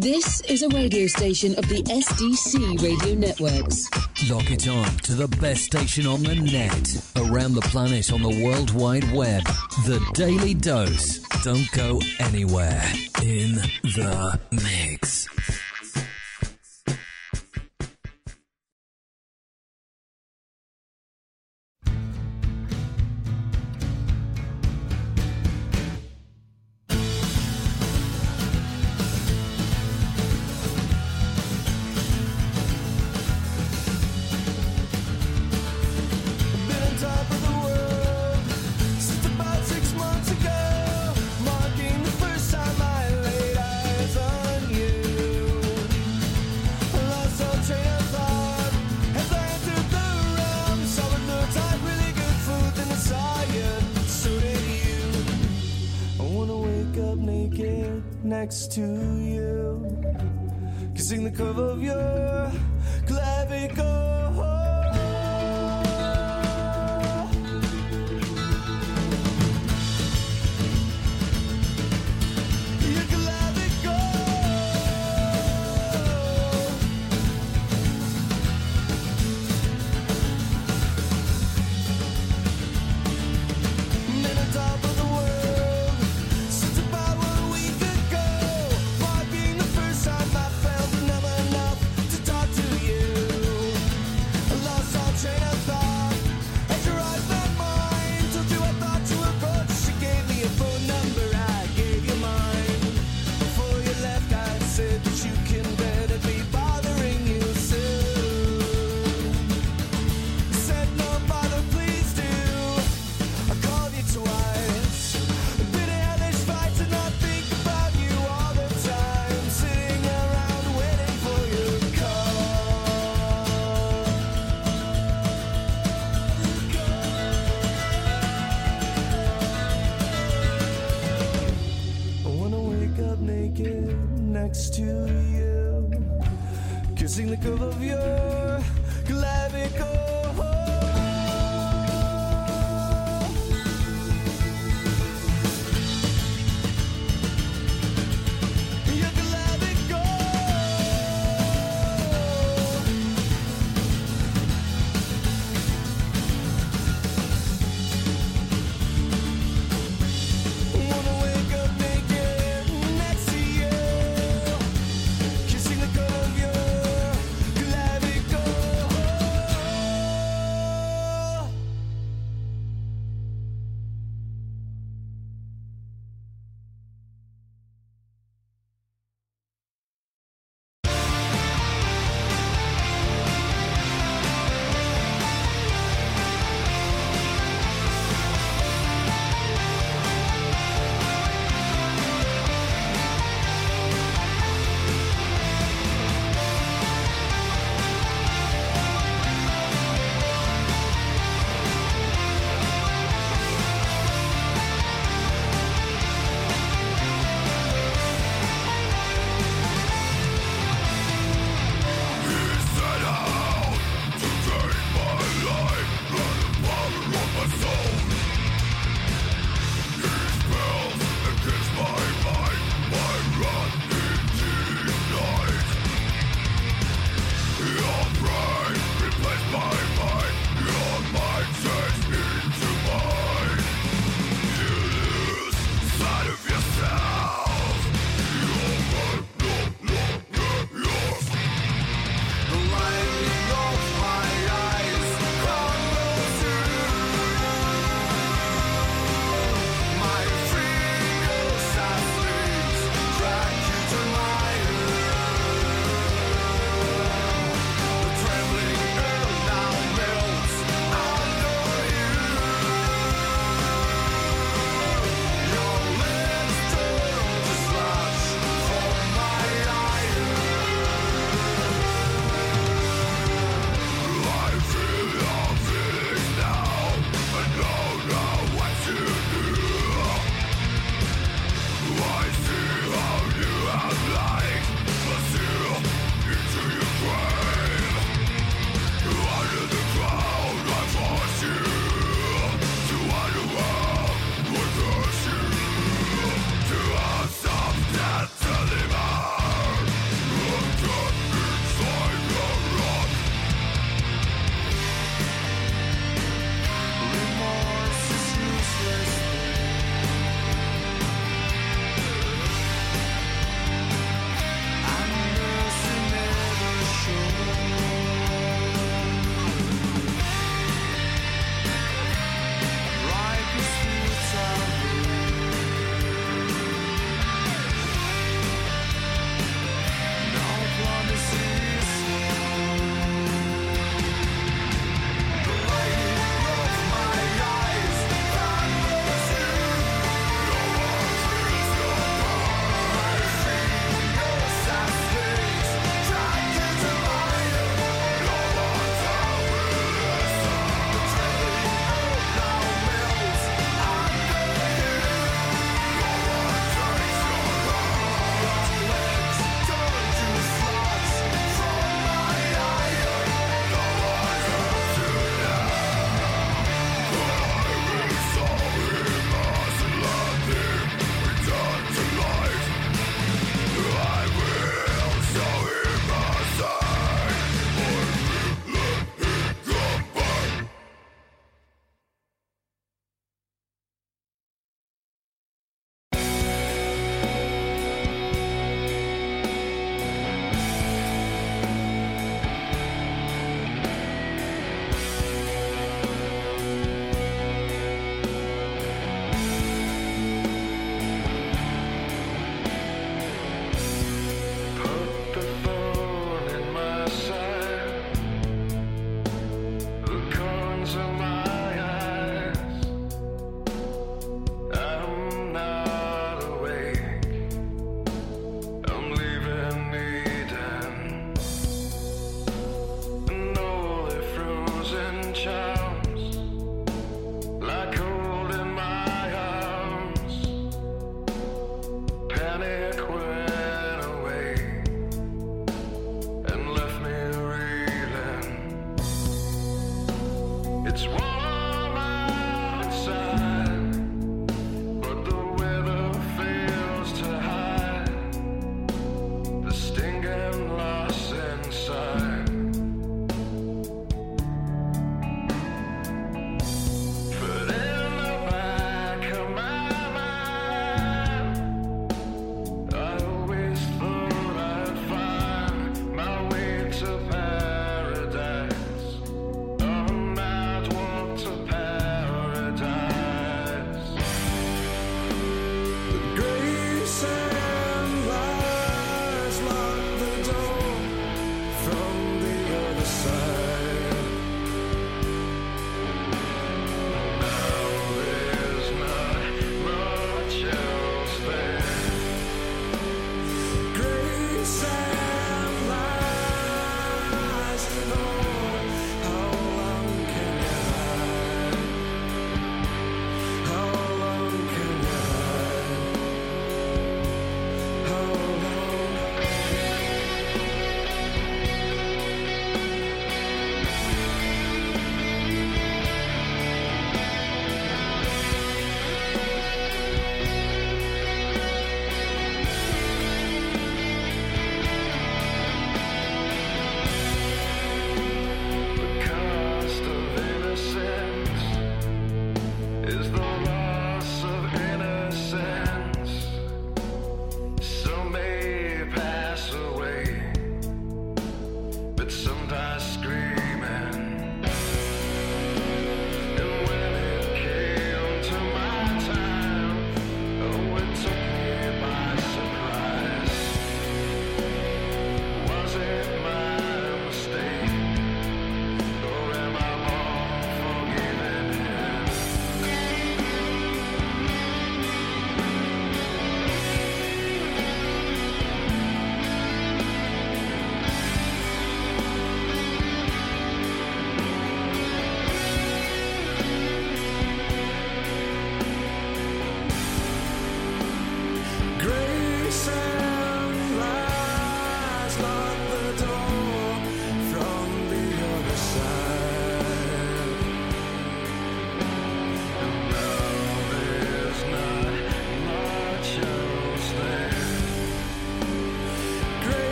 This is a radio station of the SDC Radio Networks. Lock it on to the best station on the net, around the planet on the World Wide Web. The Daily Dose. Don't go anywhere. In the mix.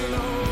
alone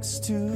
next to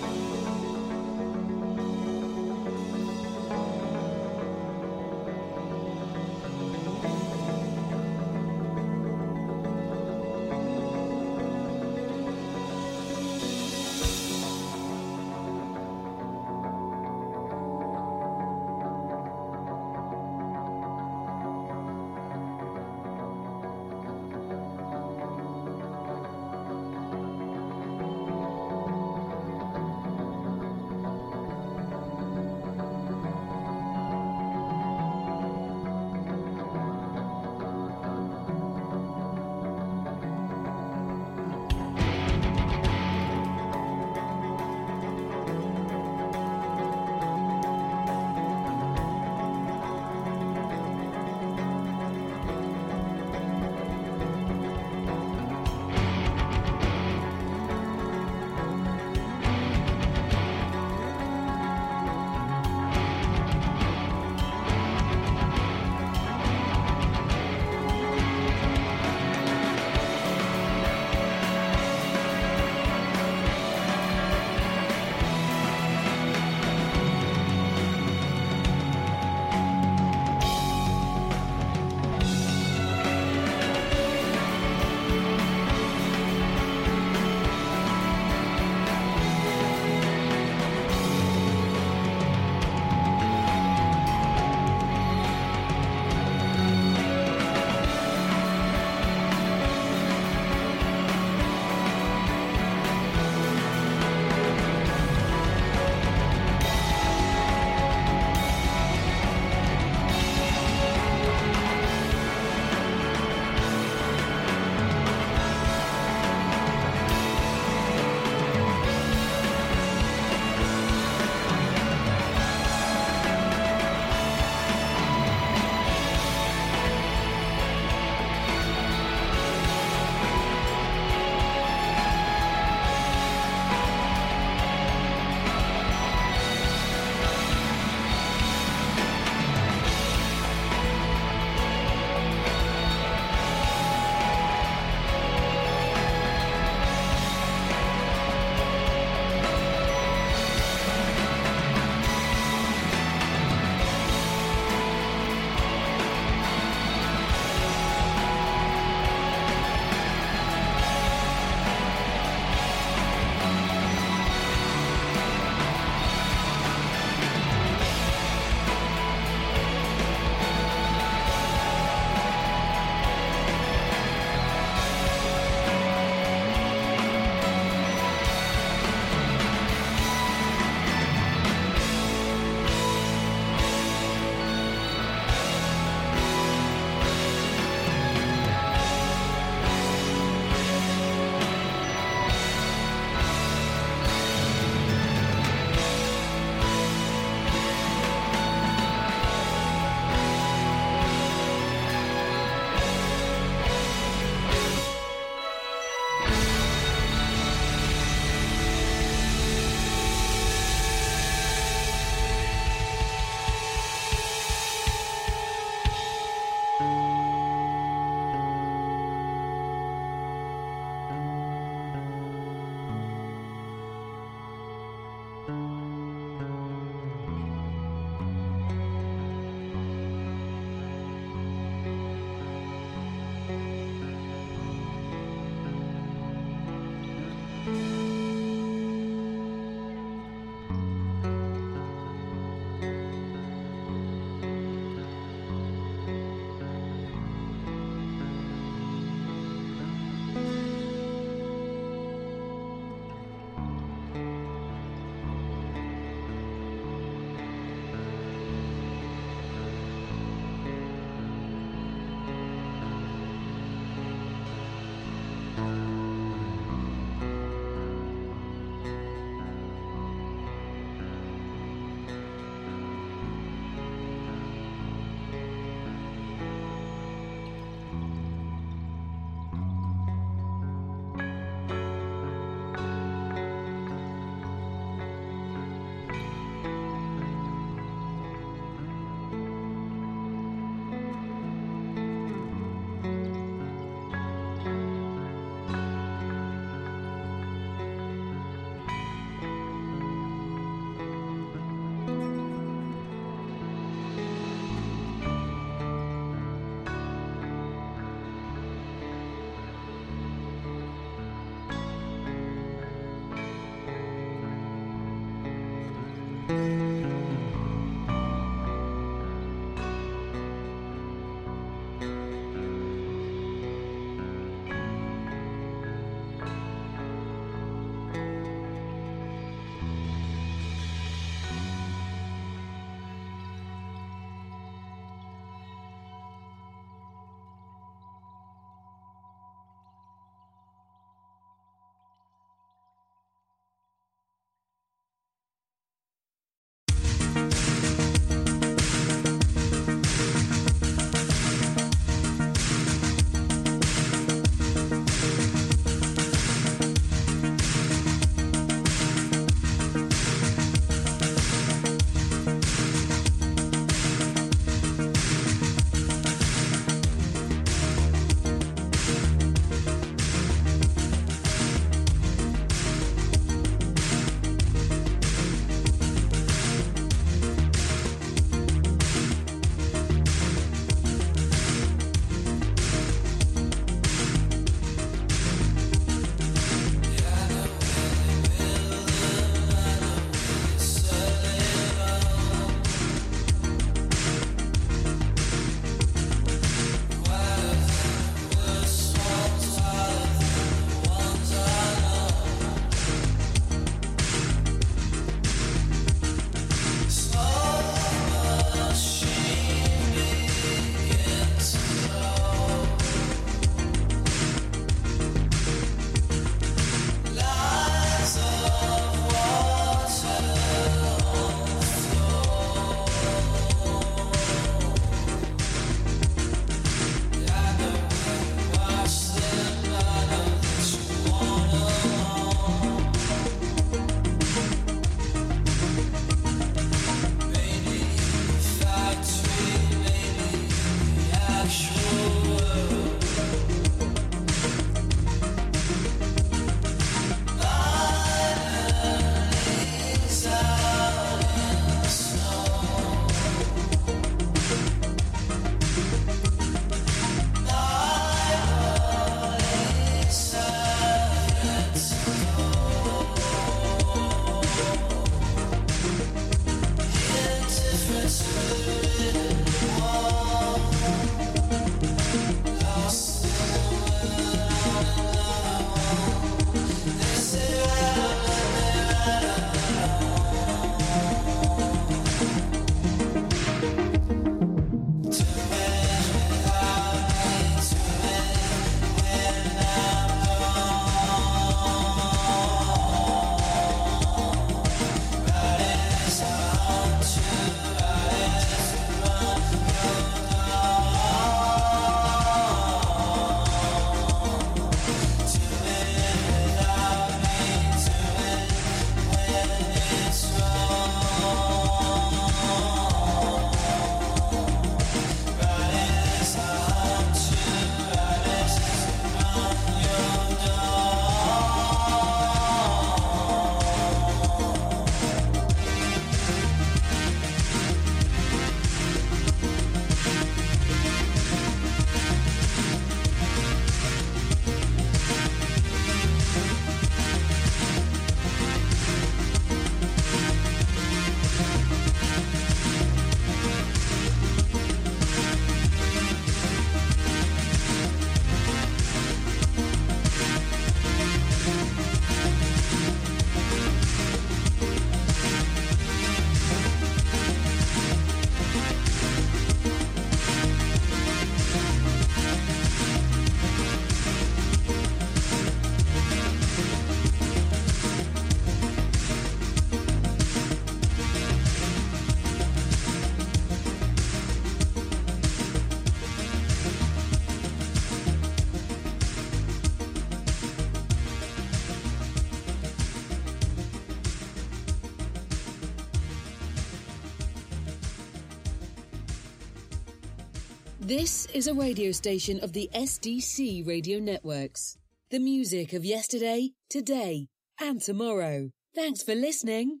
This is a radio station of the SDC Radio Networks. The music of yesterday, today, and tomorrow. Thanks for listening.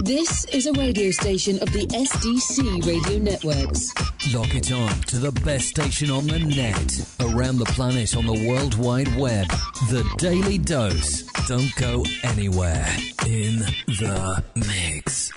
This is a radio station of the SDC Radio Networks. Lock it on to the best station on the net, around the planet on the World Wide Web. The Daily Dose. Don't go anywhere. In the mix.